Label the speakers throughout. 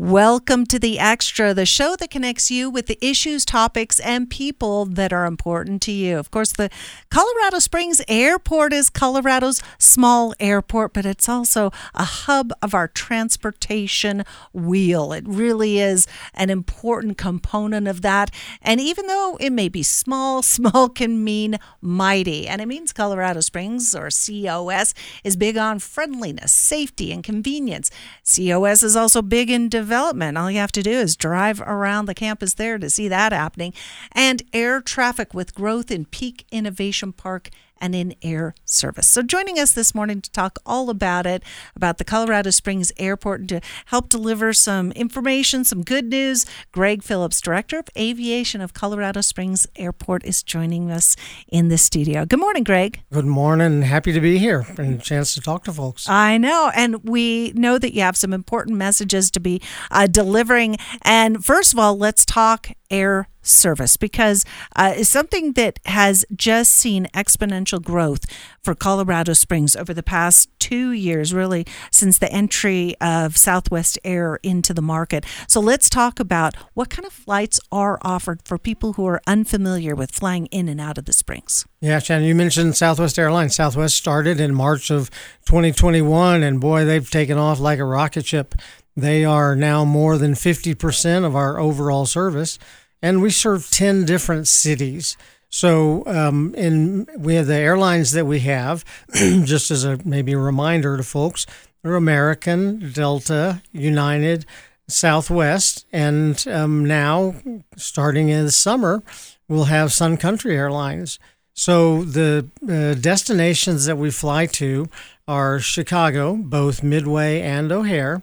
Speaker 1: Welcome to The Extra, the show that connects you with the issues, topics, and people that are important to you. Of course, the Colorado Springs Airport is Colorado's small airport, but it's also a hub of our transportation wheel. It really is an important component of that. And even though it may be small, small can mean mighty. And it means Colorado Springs, or COS, is big on friendliness, safety, and convenience. COS is also big in development development. All you have to do is drive around the campus there to see that happening. And air traffic with growth in Peak Innovation Park and in air service. So, joining us this morning to talk all about it, about the Colorado Springs Airport, and to help deliver some information, some good news, Greg Phillips, Director of Aviation of Colorado Springs Airport, is joining us in the studio. Good morning, Greg.
Speaker 2: Good morning. Happy to be here and a chance to talk to folks.
Speaker 1: I know. And we know that you have some important messages to be uh, delivering. And first of all, let's talk air service because uh, it's something that has just seen exponential growth for Colorado Springs over the past two years, really, since the entry of Southwest Air into the market. So let's talk about what kind of flights are offered for people who are unfamiliar with flying in and out of the Springs.
Speaker 2: Yeah, Shannon, you mentioned Southwest Airlines. Southwest started in March of 2021, and boy, they've taken off like a rocket ship. They are now more than 50% of our overall service and we serve 10 different cities. So, um, in have the airlines that we have, just as a maybe a reminder to folks, they're American, Delta, United, Southwest, and um, now starting in the summer, we'll have Sun Country Airlines. So the uh, destinations that we fly to are Chicago, both Midway and O'Hare,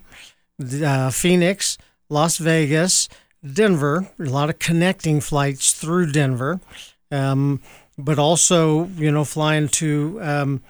Speaker 2: uh, Phoenix, Las Vegas, Denver, a lot of connecting flights through Denver, um, but also, you know, flying to um,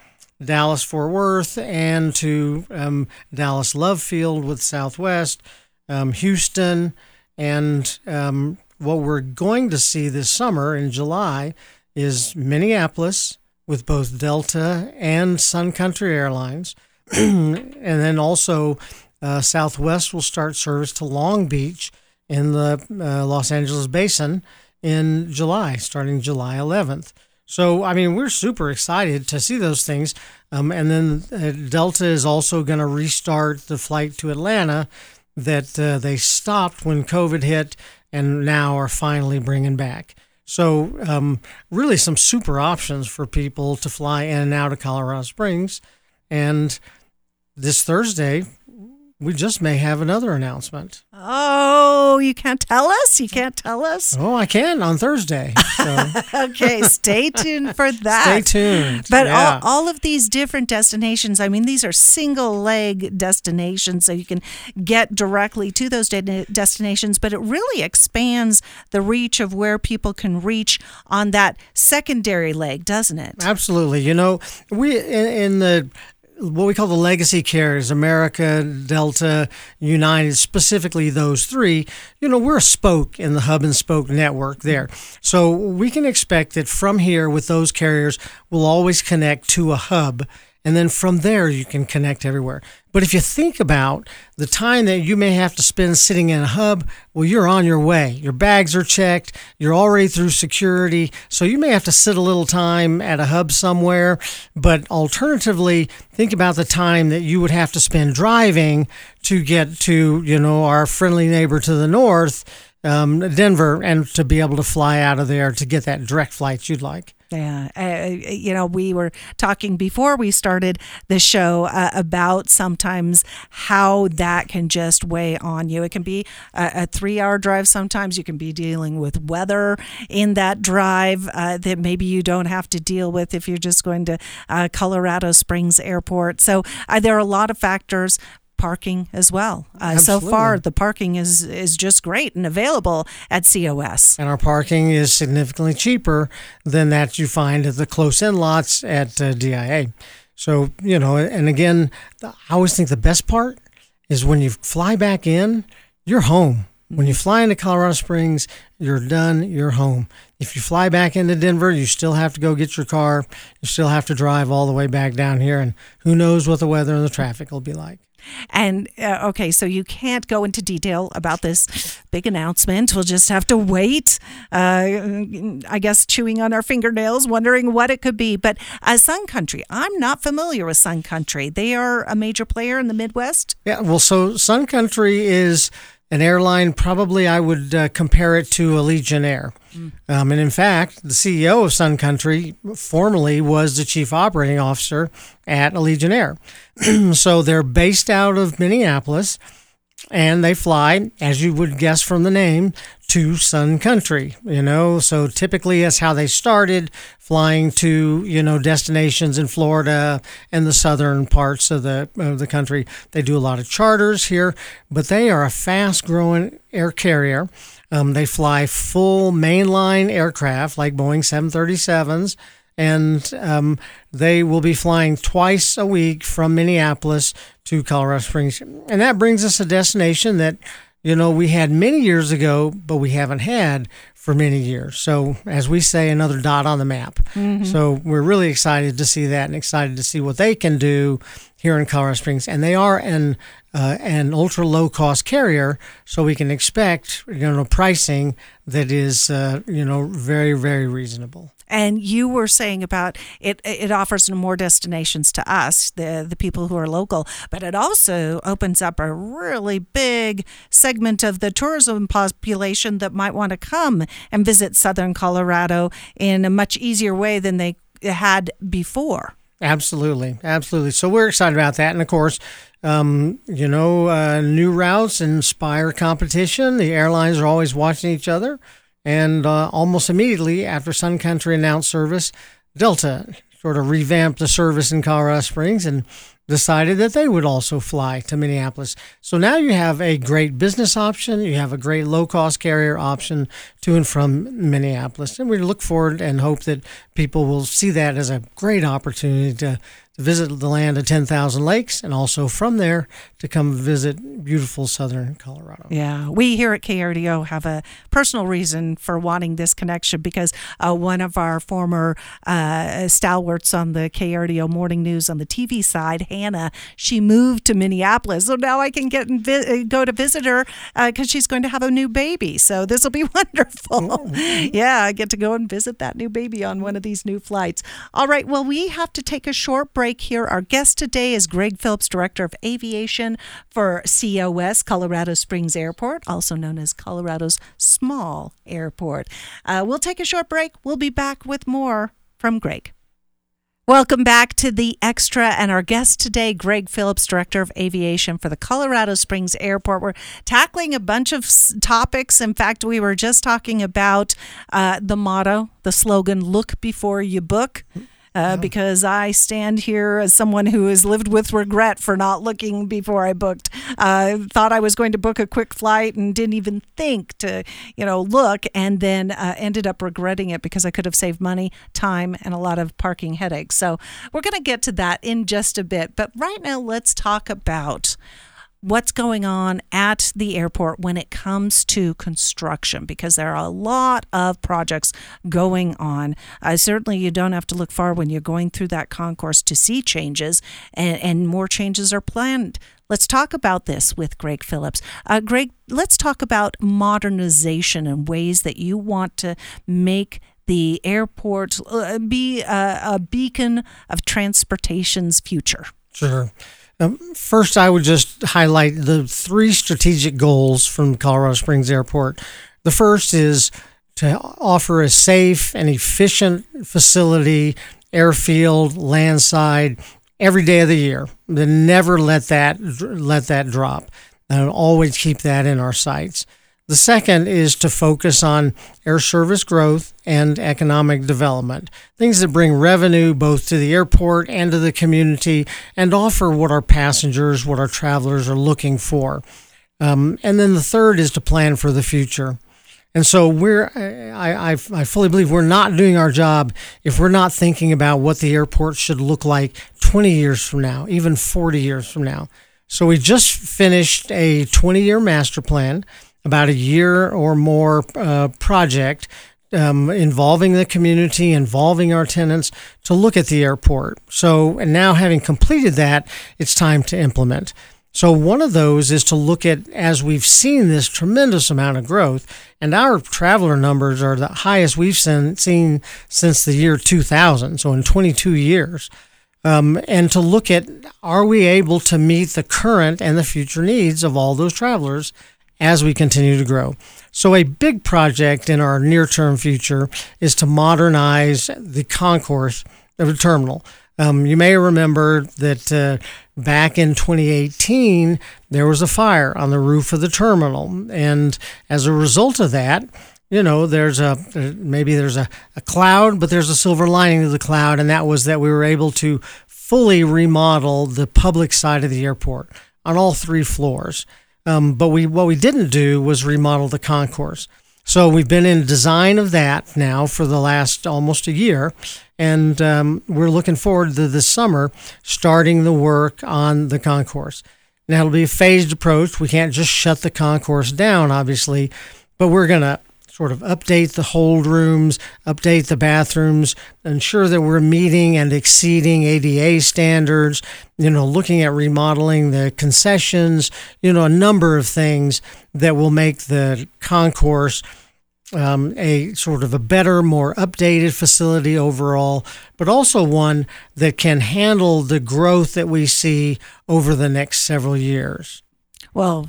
Speaker 2: Dallas Fort Worth and to um, Dallas Love Field with Southwest, um, Houston, and um, what we're going to see this summer in July is Minneapolis with both Delta and Sun Country Airlines. and then also uh, Southwest will start service to Long Beach in the uh, Los Angeles basin in July, starting July 11th. So, I mean, we're super excited to see those things. Um, and then uh, Delta is also going to restart the flight to Atlanta that uh, they stopped when COVID hit and now are finally bringing back. So, um, really, some super options for people to fly in and out of Colorado Springs. And this Thursday, we just may have another announcement.
Speaker 1: Oh, you can't tell us? You can't tell us?
Speaker 2: Oh, I can on Thursday. So.
Speaker 1: okay, stay tuned for that.
Speaker 2: Stay tuned.
Speaker 1: But
Speaker 2: yeah.
Speaker 1: all, all of these different destinations, I mean, these are single leg destinations, so you can get directly to those de- destinations, but it really expands the reach of where people can reach on that secondary leg, doesn't it?
Speaker 2: Absolutely. You know, we in, in the what we call the legacy carriers, America, Delta, United, specifically those three, you know, we're a spoke in the hub and spoke network there. So we can expect that from here with those carriers, we'll always connect to a hub and then from there, you can connect everywhere. But if you think about the time that you may have to spend sitting in a hub, well, you're on your way. Your bags are checked. You're already through security. So you may have to sit a little time at a hub somewhere. But alternatively, think about the time that you would have to spend driving to get to, you know, our friendly neighbor to the north, um, Denver, and to be able to fly out of there to get that direct flight you'd like.
Speaker 1: Yeah. Uh, you know, we were talking before we started the show uh, about sometimes how that can just weigh on you. It can be a, a three hour drive. Sometimes you can be dealing with weather in that drive uh, that maybe you don't have to deal with if you're just going to uh, Colorado Springs Airport. So uh, there are a lot of factors parking as well. Uh, so far, the parking is is just great and available at COS.
Speaker 2: And our parking is significantly cheaper than that you find at the close in lots at uh, DIA. So you know, and again, I always think the best part is when you fly back in, you're home. When you fly into Colorado Springs, you're done, you're home. If you fly back into Denver, you still have to go get your car. You still have to drive all the way back down here, and who knows what the weather and the traffic will be like.
Speaker 1: And uh, okay, so you can't go into detail about this big announcement. We'll just have to wait. Uh, I guess chewing on our fingernails, wondering what it could be. But uh, Sun Country, I'm not familiar with Sun Country. They are a major player in the Midwest.
Speaker 2: Yeah, well, so Sun Country is an airline, probably I would uh, compare it to Allegiant Air. Mm. Um, and in fact, the CEO of Sun Country formerly was the chief operating officer at Allegiant Air. so they're based out of Minneapolis and they fly, as you would guess from the name, to Sun Country. You know, so typically that's how they started flying to you know destinations in Florida and the southern parts of the of the country. They do a lot of charters here, but they are a fast growing air carrier. Um, they fly full mainline aircraft like Boeing 737s and um, they will be flying twice a week from Minneapolis to Colorado Springs. And that brings us a destination that, you know, we had many years ago, but we haven't had for many years. So, as we say, another dot on the map. Mm-hmm. So, we're really excited to see that and excited to see what they can do here in Colorado Springs. And they are an uh, an ultra low cost carrier, so we can expect you know pricing that is uh, you know very very reasonable.
Speaker 1: And you were saying about it, it offers more destinations to us, the, the people who are local, but it also opens up a really big segment of the tourism population that might want to come and visit Southern Colorado in a much easier way than they had before.
Speaker 2: Absolutely, absolutely. So we're excited about that, and of course, um, you know, uh, new routes inspire competition. The airlines are always watching each other. And uh, almost immediately after Sun Country announced service, Delta sort of revamped the service in Colorado Springs and decided that they would also fly to Minneapolis. So now you have a great business option, you have a great low cost carrier option to and from Minneapolis. And we look forward and hope that people will see that as a great opportunity to visit the land of 10,000 lakes and also from there to come visit beautiful southern Colorado.
Speaker 1: Yeah, we here at KRDO have a personal reason for wanting this connection because uh, one of our former uh, stalwarts on the KRDO morning news on the TV side, Hannah, she moved to Minneapolis. So now I can get and vi- uh, go to visit her because uh, she's going to have a new baby. So this will be wonderful. yeah, I get to go and visit that new baby on one of these new flights. All right, well, we have to take a short break break here. Our guest today is Greg Phillips, Director of Aviation for COS, Colorado Springs Airport, also known as Colorado's small airport. Uh, we'll take a short break. We'll be back with more from Greg. Welcome back to the Extra and our guest today, Greg Phillips, Director of Aviation for the Colorado Springs Airport. We're tackling a bunch of topics. In fact, we were just talking about uh, the motto, the slogan, look before you book uh, because I stand here as someone who has lived with regret for not looking before I booked. Uh, thought I was going to book a quick flight and didn't even think to, you know, look, and then uh, ended up regretting it because I could have saved money, time, and a lot of parking headaches. So we're going to get to that in just a bit. But right now, let's talk about what's going on at the airport when it comes to construction because there are a lot of projects going on. Uh, certainly, you don't have to look far when you're going through that concourse to see changes, and, and more changes are planned. Let's talk about this with Greg Phillips. Uh, Greg, let's talk about modernization and ways that you want to make the airport uh, be a, a beacon of transportation's future.
Speaker 2: Sure. Um, first, I would just highlight the three strategic goals from Colorado Springs Airport. The first is to offer a safe and efficient facility, airfield, landside, every day of the year. Then never let that let that drop, and always keep that in our sights. The second is to focus on air service growth and economic development, things that bring revenue both to the airport and to the community and offer what our passengers, what our travelers are looking for. Um, and then the third is to plan for the future. And so we're, I, I, I fully believe we're not doing our job if we're not thinking about what the airport should look like 20 years from now, even 40 years from now. So we just finished a 20 year master plan about a year or more uh, project um, involving the community, involving our tenants to look at the airport. So, and now having completed that, it's time to implement. So, one of those is to look at as we've seen this tremendous amount of growth, and our traveler numbers are the highest we've seen, seen since the year 2000, so in 22 years. Um, and to look at are we able to meet the current and the future needs of all those travelers as we continue to grow. So, a big project in our near term future is to modernize the concourse of the terminal. Um, you may remember that uh, back in 2018, there was a fire on the roof of the terminal. And as a result of that, you know, there's a maybe there's a, a cloud, but there's a silver lining to the cloud, and that was that we were able to fully remodel the public side of the airport on all three floors. Um, but we what we didn't do was remodel the concourse. So we've been in design of that now for the last almost a year, and um, we're looking forward to this summer starting the work on the concourse. Now it'll be a phased approach. We can't just shut the concourse down, obviously, but we're gonna sort of update the hold rooms, update the bathrooms, ensure that we're meeting and exceeding ADA standards, you know, looking at remodeling the concessions, you know, a number of things that will make the concourse um, a sort of a better, more updated facility overall, but also one that can handle the growth that we see over the next several years.
Speaker 1: Well,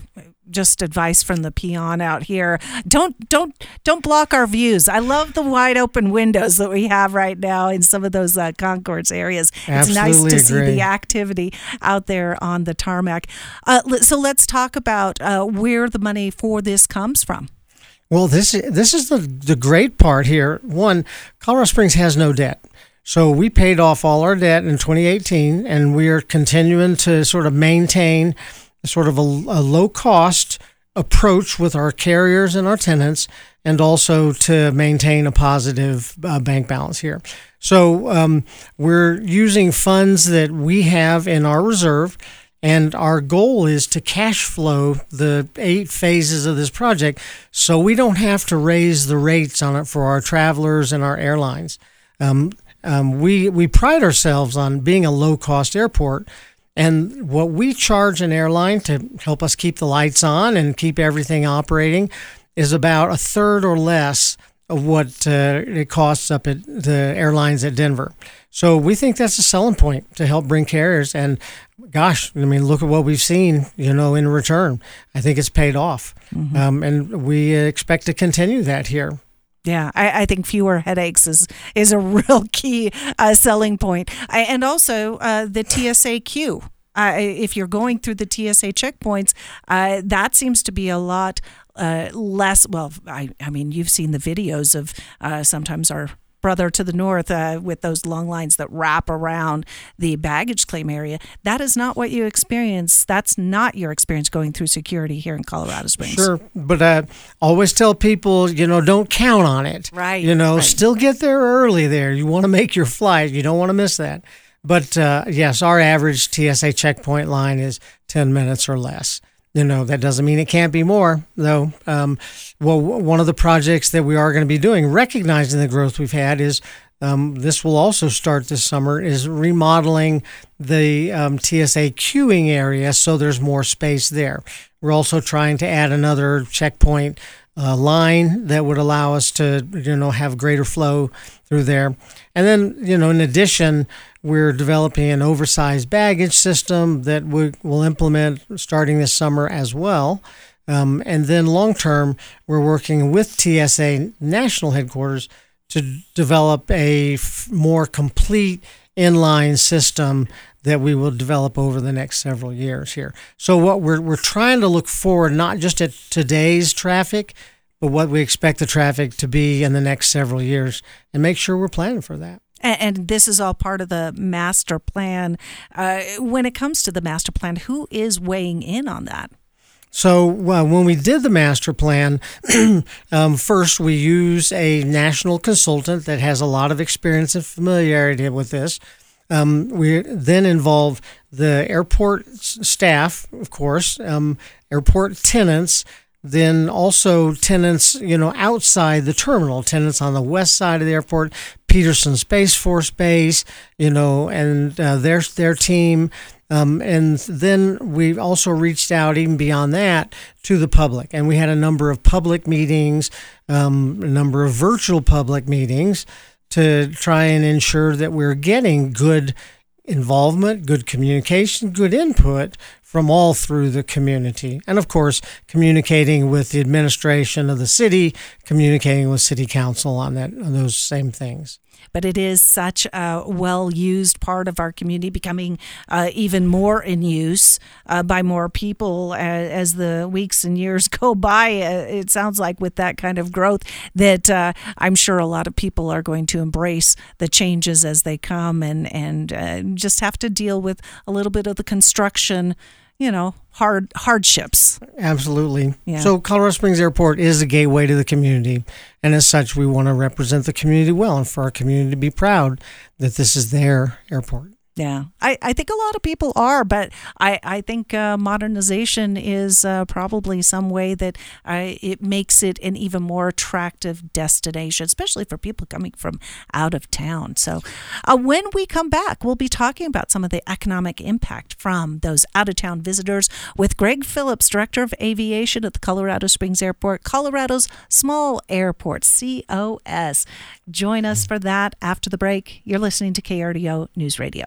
Speaker 1: just advice from the peon out here. Don't don't don't block our views. I love the wide open windows that we have right now in some of those uh, concourse areas.
Speaker 2: Absolutely
Speaker 1: it's nice to
Speaker 2: agree.
Speaker 1: see the activity out there on the tarmac. Uh, so let's talk about uh, where the money for this comes from.
Speaker 2: Well, this this is the the great part here. One, Colorado Springs has no debt. So we paid off all our debt in 2018, and we are continuing to sort of maintain sort of a, a low cost approach with our carriers and our tenants, and also to maintain a positive uh, bank balance here. So um, we're using funds that we have in our reserve. And our goal is to cash flow the eight phases of this project so we don't have to raise the rates on it for our travelers and our airlines. Um, um, we, we pride ourselves on being a low cost airport, and what we charge an airline to help us keep the lights on and keep everything operating is about a third or less of what uh, it costs up at the airlines at Denver. So we think that's a selling point to help bring carriers. And gosh, I mean, look at what we've seen, you know, in return. I think it's paid off. Mm-hmm. Um, and we expect to continue that here.
Speaker 1: Yeah, I, I, think fewer headaches is is a real key uh, selling point, I, and also uh, the TSA queue. Uh, if you're going through the TSA checkpoints, uh, that seems to be a lot uh, less. Well, I, I mean, you've seen the videos of uh, sometimes our brother to the north uh, with those long lines that wrap around the baggage claim area. That is not what you experience. That's not your experience going through security here in Colorado Springs.
Speaker 2: Sure, but I always tell people, you know, don't count on it.
Speaker 1: Right.
Speaker 2: You know,
Speaker 1: right.
Speaker 2: still get there early. There, you want to make your flight. You don't want to miss that. But uh, yes, our average TSA checkpoint line is ten minutes or less you know that doesn't mean it can't be more though. Um, well one of the projects that we are going to be doing recognizing the growth we've had is um, this will also start this summer is remodeling the um, tsa queuing area so there's more space there. We're also trying to add another checkpoint uh, line that would allow us to you know have greater flow through there. And then you know in addition we're developing an oversized baggage system that we will implement starting this summer as well. Um, and then long term, we're working with TSA national headquarters to develop a f- more complete inline system that we will develop over the next several years here. So what we're we're trying to look forward not just at today's traffic, but what we expect the traffic to be in the next several years and make sure we're planning for that.
Speaker 1: And, this is all part of the master plan. Uh, when it comes to the master plan, who is weighing in on that?
Speaker 2: So when we did the master plan, um, first we use a national consultant that has a lot of experience and familiarity with this. Um, we then involve the airport staff, of course, um, airport tenants, then also tenants, you know, outside the terminal, tenants on the west side of the airport, Peterson Space Force Base, you know, and uh, their their team, Um, and then we also reached out even beyond that to the public. And we had a number of public meetings, um, a number of virtual public meetings to try and ensure that we're getting good involvement, good communication, good input from all through the community. And of course, communicating with the administration of the city, communicating with city council on that on those same things
Speaker 1: but it is such a well used part of our community, becoming uh, even more in use uh, by more people as, as, the weeks and years go by. Uh, it sounds like with that kind of growth that uh, I'm sure a lot of people are going to embrace the changes as they come and, and uh, just have to deal with a little bit of the construction you know hard hardships.
Speaker 2: Absolutely. Yeah. So Colorado Springs Airport is a gateway to the community, and as such, we want to represent the community well, and for our community to be proud that this is their airport.
Speaker 1: Yeah, I, I think a lot of people are, but I, I think uh, modernization is uh, probably some way that uh, it makes it an even more attractive destination, especially for people coming from out of town. So uh, when we come back, we'll be talking about some of the economic impact from those out of town visitors with Greg Phillips, Director of Aviation at the Colorado Springs Airport, Colorado's small airport, COS. Join us for that after the break. You're listening to KRDO News Radio.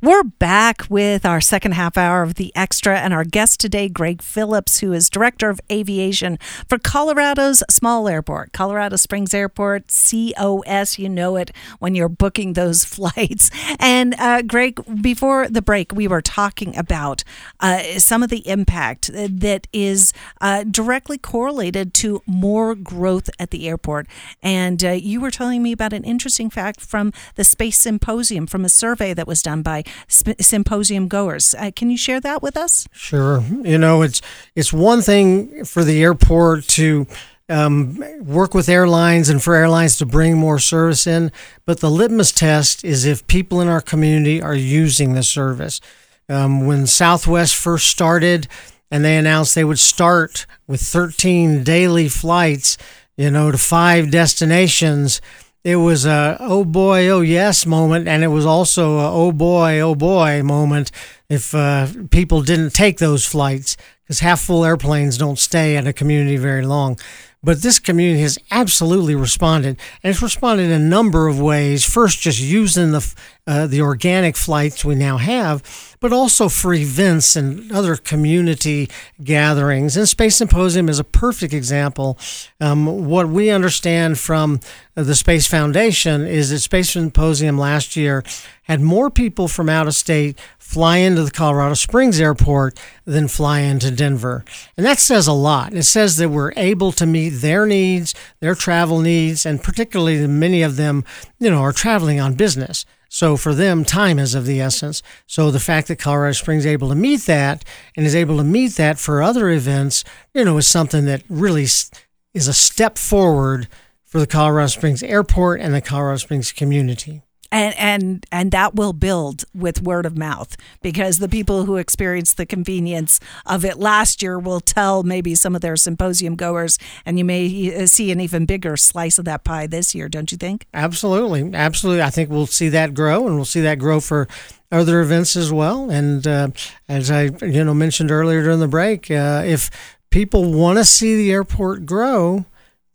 Speaker 1: We're back with our second half hour of the extra, and our guest today, Greg Phillips, who is Director of Aviation for Colorado's small airport, Colorado Springs Airport, COS. You know it when you're booking those flights. And uh, Greg, before the break, we were talking about uh, some of the impact that is uh, directly correlated to more growth at the airport. And uh, you were telling me about an interesting fact from the Space Symposium, from a survey that was done by sp- symposium goers. Uh, can you share that with us?
Speaker 2: Sure. You know, it's it's one thing for the airport to um, work with airlines and for airlines to bring more service in, but the litmus test is if people in our community are using the service. Um, when Southwest first started, and they announced they would start with 13 daily flights, you know, to five destinations it was a oh boy oh yes moment and it was also a oh boy oh boy moment if uh, people didn't take those flights because half full airplanes don't stay in a community very long but this community has absolutely responded, and it's responded in a number of ways. First, just using the uh, the organic flights we now have, but also for events and other community gatherings. And Space Symposium is a perfect example. Um, what we understand from the Space Foundation is that Space Symposium last year had more people from out of state fly into the Colorado Springs airport than fly into Denver. And that says a lot. It says that we're able to meet their needs, their travel needs, and particularly many of them, you know, are traveling on business. So for them, time is of the essence. So the fact that Colorado Springs is able to meet that and is able to meet that for other events, you know, is something that really is a step forward for the Colorado Springs airport and the Colorado Springs community
Speaker 1: and and and that will build with word of mouth because the people who experienced the convenience of it last year will tell maybe some of their symposium goers and you may uh, see an even bigger slice of that pie this year don't you think?
Speaker 2: Absolutely. Absolutely. I think we'll see that grow and we'll see that grow for other events as well. And uh, as i you know mentioned earlier during the break uh, if people want to see the airport grow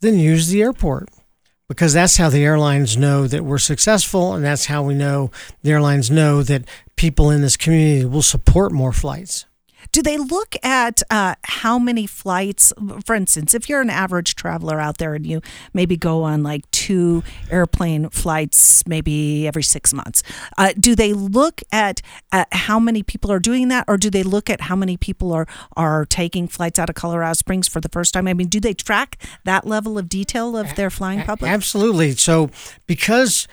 Speaker 2: then use the airport because that's how the airlines know that we're successful, and that's how we know the airlines know that people in this community will support more flights.
Speaker 1: Do they look at uh, how many flights, for instance, if you're an average traveler out there and you maybe go on like two airplane flights maybe every six months, uh, do they look at uh, how many people are doing that or do they look at how many people are, are taking flights out of Colorado Springs for the first time? I mean, do they track that level of detail of their flying public?
Speaker 2: Absolutely. So, because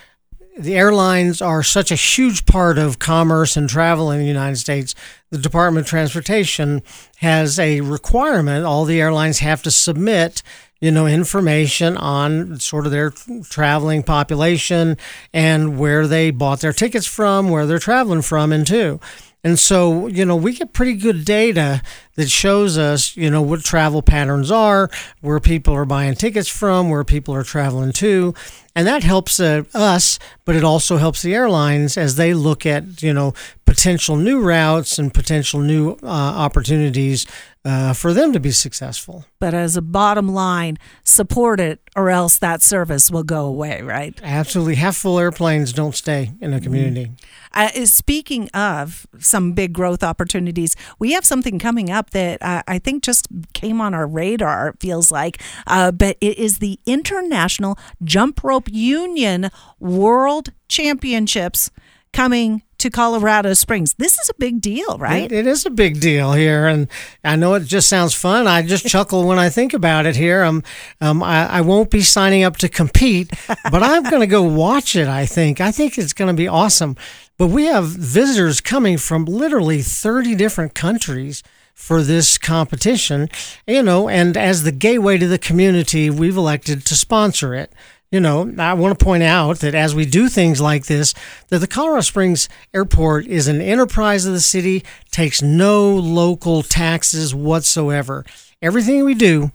Speaker 2: the airlines are such a huge part of commerce and travel in the United States. The Department of Transportation has a requirement all the airlines have to submit, you know, information on sort of their traveling population and where they bought their tickets from, where they're traveling from and to. And so, you know, we get pretty good data that shows us, you know, what travel patterns are, where people are buying tickets from, where people are traveling to. And that helps uh, us, but it also helps the airlines as they look at you know potential new routes and potential new uh, opportunities uh, for them to be successful.
Speaker 1: But as a bottom line, support it or else that service will go away, right?
Speaker 2: Absolutely. Half full airplanes don't stay in a community.
Speaker 1: Uh, speaking of some big growth opportunities, we have something coming up that uh, I think just came on our radar, it feels like, uh, but it is the International Jump Rope Union World Championships coming to Colorado Springs. This is a big deal, right?
Speaker 2: It, it is a big deal here, and I know it just sounds fun. I just chuckle when I think about it. Here, um, um, I, I won't be signing up to compete, but I'm going to go watch it. I think. I think it's going to be awesome. But we have visitors coming from literally 30 different countries for this competition, you know, and as the gateway to the community, we've elected to sponsor it you know, I want to point out that as we do things like this, that the Colorado Springs Airport is an enterprise of the city, takes no local taxes whatsoever. Everything we do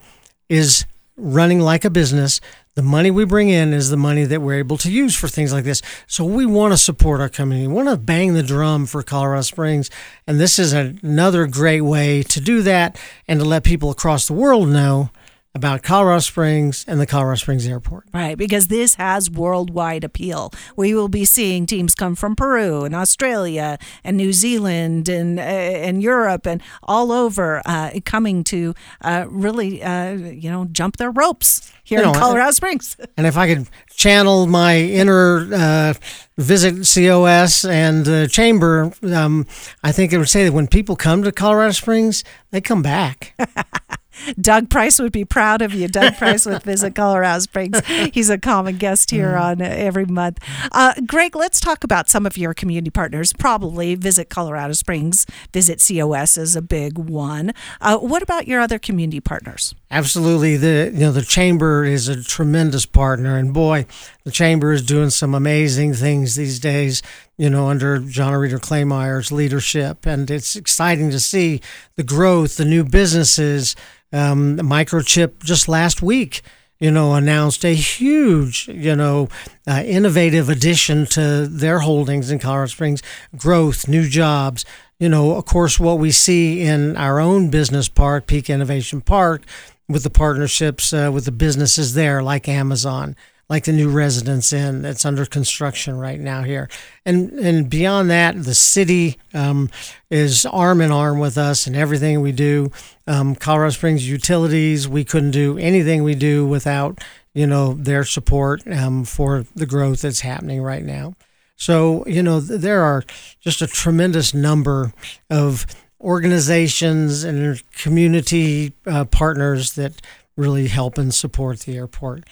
Speaker 2: is running like a business. The money we bring in is the money that we're able to use for things like this. So we want to support our community. We want to bang the drum for Colorado Springs. And this is another great way to do that and to let people across the world know about Colorado Springs and the Colorado Springs Airport.
Speaker 1: Right, because this has worldwide appeal. We will be seeing teams come from Peru and Australia and New Zealand and uh, and Europe and all over uh, coming to uh, really uh, you know jump their ropes here you know, in Colorado Springs.
Speaker 2: And if I could channel my inner uh, visit COS and uh, chamber, um, I think it would say that when people come to Colorado Springs, they come back.
Speaker 1: Doug Price would be proud of you. Doug Price with Visit Colorado Springs. He's a common guest here mm. on uh, every month. Uh, Greg, let's talk about some of your community partners. Probably Visit Colorado Springs, Visit COS is a big one. Uh, what about your other community partners?
Speaker 2: Absolutely. The you know the chamber is a tremendous partner, and boy, the chamber is doing some amazing things these days. You know, under John Reeder Kleymeyer's leadership, and it's exciting to see the growth, the new businesses um, Microchip just last week, you know, announced a huge, you know, uh, innovative addition to their holdings in Colorado Springs, growth, new jobs. You know, of course, what we see in our own business park, Peak Innovation Park, with the partnerships uh, with the businesses there, like Amazon, like the new residence inn that's under construction right now here. And and beyond that, the city um, is arm in arm with us in everything we do. Um, Colorado Springs Utilities, we couldn't do anything we do without you know their support um, for the growth that's happening right now. So you know there are just a tremendous number of organizations and community uh, partners that really help and support the airport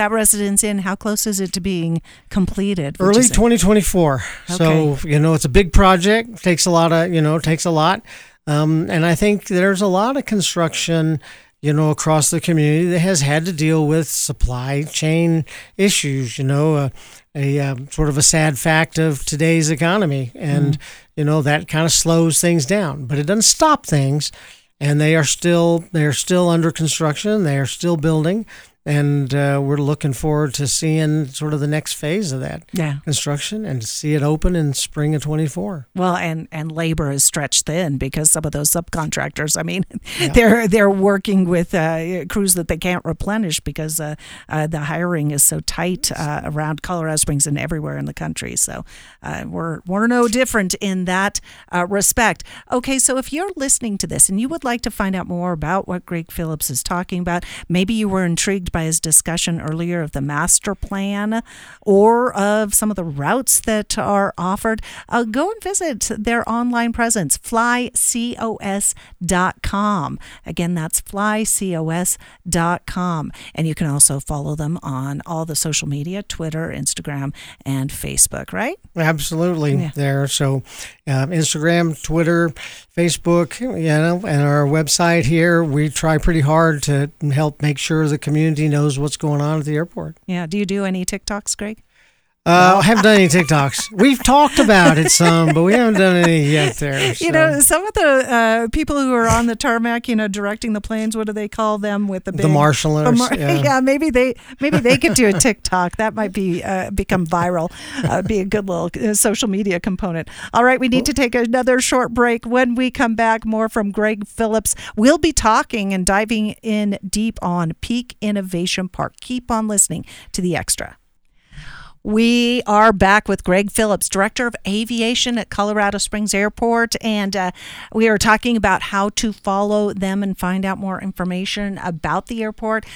Speaker 1: that residence inn, how close is it to being completed?
Speaker 2: Early 2024. Okay. So, you know, it's a big project, takes a lot of, you know, takes a lot. Um, and I think there's a lot of construction, you know, across the community that has had to deal with supply chain issues, you know, uh, a, a um, sort of a sad fact of today's economy. And, mm. You know, that kind of slows things down, but it doesn't stop things. And they are still they're still under construction. They are still building and uh, we're looking forward to seeing sort of the next phase of that yeah. construction and see it open in spring of 24
Speaker 1: well and and labor is stretched thin because some of those subcontractors i mean yeah. they're they're working with uh, crews that they can't replenish because uh, uh the hiring is so tight uh, around colorado springs and everywhere in the country so uh, we're we're no different in that respect okay so if you're listening to this and you would like to find out more about what greg phillips is talking about maybe you were intrigued by his discussion earlier of the master plan or of some of the routes that are offered, uh, go and visit their online presence, flycos.com. Again, that's flycos.com. And you can also follow them on all the social media Twitter, Instagram, and Facebook, right?
Speaker 2: Absolutely. Yeah. There. So, uh, Instagram, Twitter, Facebook, you know, and our website here, we try pretty hard to help make sure the community knows what's going on at the airport.
Speaker 1: Yeah. Do you do any TikToks, Greg?
Speaker 2: Uh, I haven't done any TikToks. We've talked about it some, but we haven't done any yet there.
Speaker 1: You know, some of the uh, people who are on the tarmac, you know, directing the planes. What do they call them with the big
Speaker 2: the marshallers? Mar-
Speaker 1: yeah. yeah. maybe they maybe they could do a TikTok. That might be uh, become viral. Uh, be a good little uh, social media component. All right, we need to take another short break. When we come back, more from Greg Phillips. We'll be talking and diving in deep on Peak Innovation Park. Keep on listening to the extra. We are back with Greg Phillips, Director of Aviation at Colorado Springs Airport, and uh, we are talking about how to follow them and find out more information about the airport.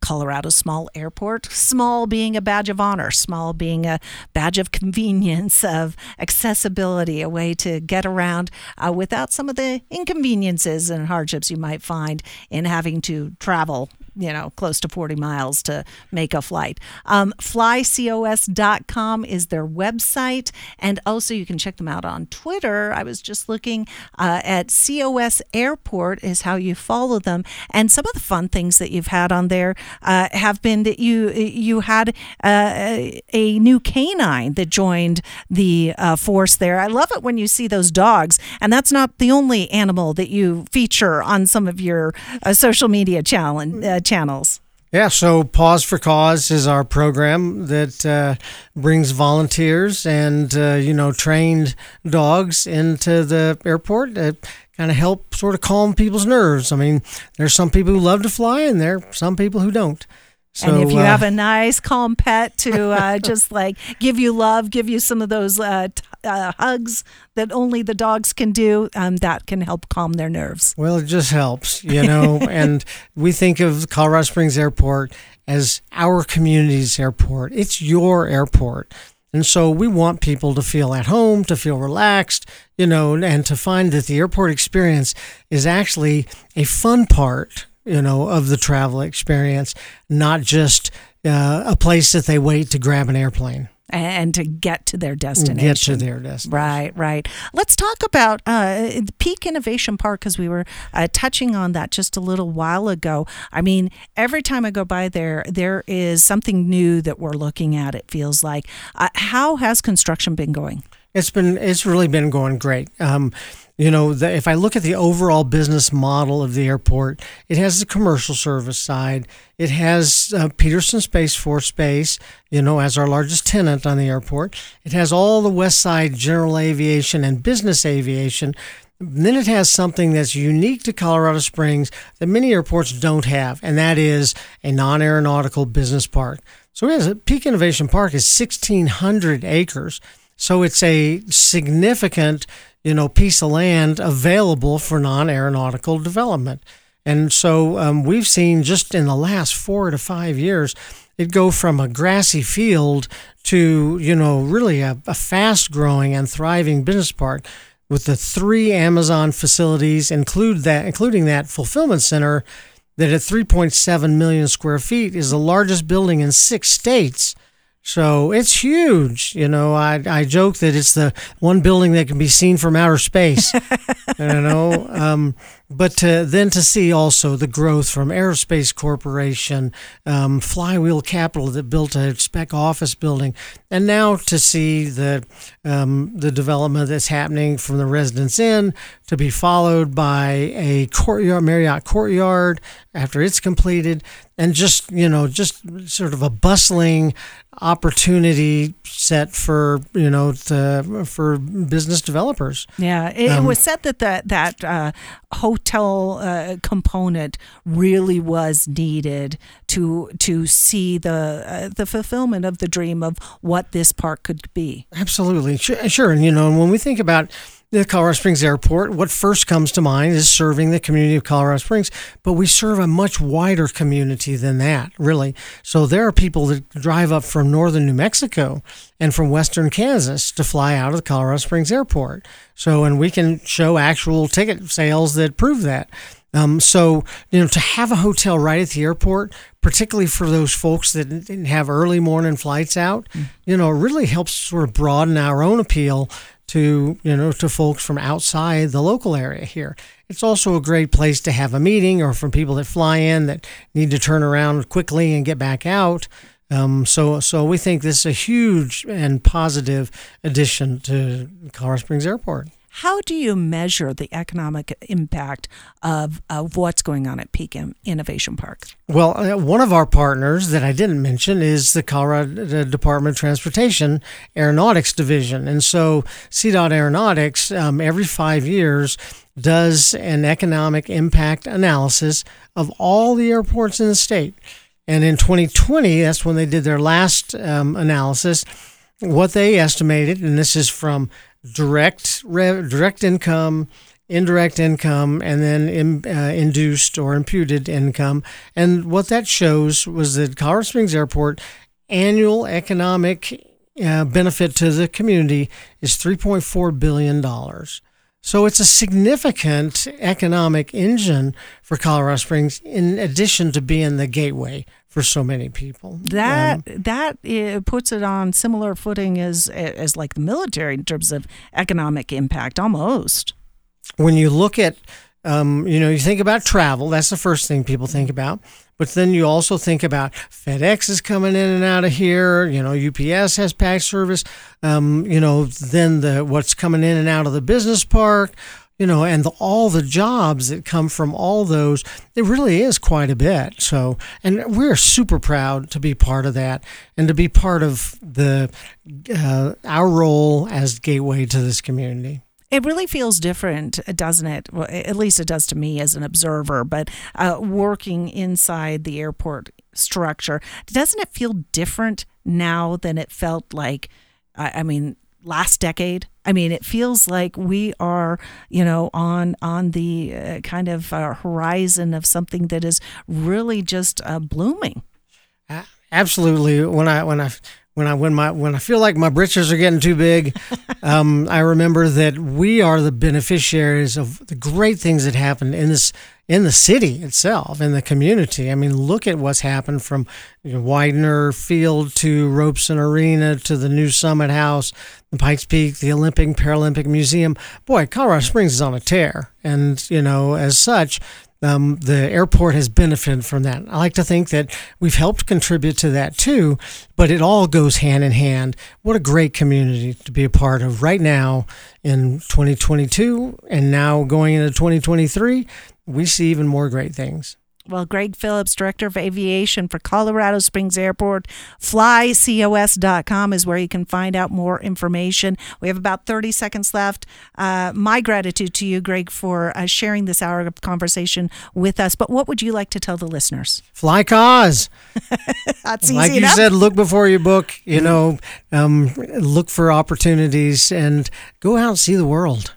Speaker 1: Colorado Small Airport, small being a badge of honor, small being a badge of convenience, of accessibility, a way to get around uh, without some of the inconveniences and hardships you might find in having to travel you know, close to 40 miles to make a flight. Um, flycos.com is their website. And also, you can check them out on Twitter. I was just looking uh, at COS Airport, is how you follow them. And some of the fun things that you've had on there uh, have been that you you had uh, a new canine that joined the uh, force there. I love it when you see those dogs. And that's not the only animal that you feature on some of your uh, social media challenge uh, channels.
Speaker 2: Yeah, so Pause for Cause is our program that uh, brings volunteers and uh, you know trained dogs into the airport to kind of help sort of calm people's nerves. I mean, there's some people who love to fly, and there are some people who don't.
Speaker 1: So, and if you uh, have a nice, calm pet to uh, just like give you love, give you some of those uh, t- uh, hugs that only the dogs can do, um, that can help calm their nerves.
Speaker 2: Well, it just helps, you know. and we think of Colorado Springs Airport as our community's airport. It's your airport. And so we want people to feel at home, to feel relaxed, you know, and to find that the airport experience is actually a fun part you know, of the travel experience, not just uh, a place that they wait to grab an airplane
Speaker 1: and to get to their destination.
Speaker 2: Get to their destination.
Speaker 1: Right, right. Let's talk about uh, Peak Innovation Park because we were uh, touching on that just a little while ago. I mean, every time I go by there, there is something new that we're looking at. It feels like. Uh, how has construction been going?
Speaker 2: It's been. It's really been going great. Um, you know, the, if I look at the overall business model of the airport, it has the commercial service side. It has uh, Peterson Space Force Base, you know, as our largest tenant on the airport. It has all the West Side general aviation and business aviation. And then it has something that's unique to Colorado Springs that many airports don't have, and that is a non aeronautical business park. So, it has a Peak Innovation Park is 1,600 acres. So, it's a significant you know, piece of land available for non aeronautical development. And so um, we've seen just in the last four to five years, it go from a grassy field to, you know, really a, a fast growing and thriving business park with the three Amazon facilities, include that, including that fulfillment center that at 3.7 million square feet is the largest building in six states so it's huge. You know, I, I joke that it's the one building that can be seen from outer space. you know, um, but to, then to see also the growth from Aerospace Corporation, um, Flywheel Capital that built a spec office building, and now to see the um, the development that's happening from the Residence Inn to be followed by a courtyard Marriott Courtyard after it's completed, and just you know just sort of a bustling opportunity set for you know for business developers.
Speaker 1: Yeah, it, um, it, was said that that that uh, hotel uh, component really was needed to to see the uh, the fulfillment of the dream of what this park could be.
Speaker 2: Absolutely, sure, sure. And you know, when we think about the Colorado Springs Airport, what first comes to mind is serving the community of Colorado Springs, but we serve a much wider community than that, really. So there are people that drive up from northern New Mexico and from western Kansas to fly out of the Colorado Springs Airport. So, and we can show actual ticket sales that prove that. Um, so, you know, to have a hotel right at the airport, particularly for those folks that didn't have early morning flights out, mm. you know, really helps sort of broaden our own appeal to you know to folks from outside the local area here. It's also a great place to have a meeting or from people that fly in that need to turn around quickly and get back out. Um, so, so we think this is a huge and positive addition to Colorado Springs Airport.
Speaker 1: How do you measure the economic impact of, of what's going on at Peak Innovation Park?
Speaker 2: Well, uh, one of our partners that I didn't mention is the Colorado Department of Transportation Aeronautics Division. And so CDOT Aeronautics, um, every five years, does an economic impact analysis of all the airports in the state. And in 2020, that's when they did their last um, analysis. What they estimated, and this is from direct rev, direct income, indirect income, and then in, uh, induced or imputed income. And what that shows was that Colorado Springs Airport annual economic uh, benefit to the community is $3.4 billion. So it's a significant economic engine for Colorado Springs, in addition to being the gateway for so many people.
Speaker 1: That um, that uh, puts it on similar footing as as like the military in terms of economic impact, almost.
Speaker 2: When you look at, um, you know, you think about travel. That's the first thing people think about. But then you also think about FedEx is coming in and out of here. You know, UPS has pack service. Um, you know, then the what's coming in and out of the business park. You know, and the, all the jobs that come from all those, it really is quite a bit. So, and we're super proud to be part of that and to be part of the uh, our role as gateway to this community.
Speaker 1: It really feels different, doesn't it? Well, at least it does to me as an observer. But uh, working inside the airport structure, doesn't it feel different now than it felt like? I mean, last decade. I mean, it feels like we are, you know, on on the uh, kind of uh, horizon of something that is really just uh, blooming.
Speaker 2: Absolutely. When I when I when I when my when I feel like my britches are getting too big, um, I remember that we are the beneficiaries of the great things that happened in this in the city itself, in the community. I mean, look at what's happened from you know, Weidner Field to Robson Arena to the new Summit House, the Pikes Peak, the Olympic Paralympic Museum. Boy, Colorado Springs is on a tear, and you know, as such, um, the airport has benefited from that. I like to think that we've helped contribute to that too, but it all goes hand in hand. What a great community to be a part of right now in 2022 and now going into 2023. We see even more great things.
Speaker 1: Well, Greg Phillips, Director of Aviation for Colorado Springs Airport, flycos.com is where you can find out more information. We have about 30 seconds left. Uh, my gratitude to you, Greg, for uh, sharing this hour of conversation with us. But what would you like to tell the listeners?
Speaker 2: Fly cause.
Speaker 1: That's
Speaker 2: easy Like
Speaker 1: enough.
Speaker 2: you said, look before you book, you know, um, look for opportunities and go out and see the world.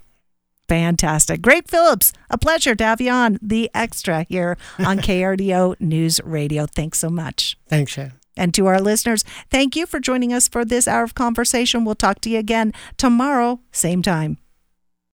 Speaker 1: Fantastic. Greg Phillips, a pleasure to have you on the extra here on KRDO News Radio. Thanks so much.
Speaker 2: Thanks, Shannon.
Speaker 1: And to our listeners, thank you for joining us for this hour of conversation. We'll talk to you again tomorrow, same time.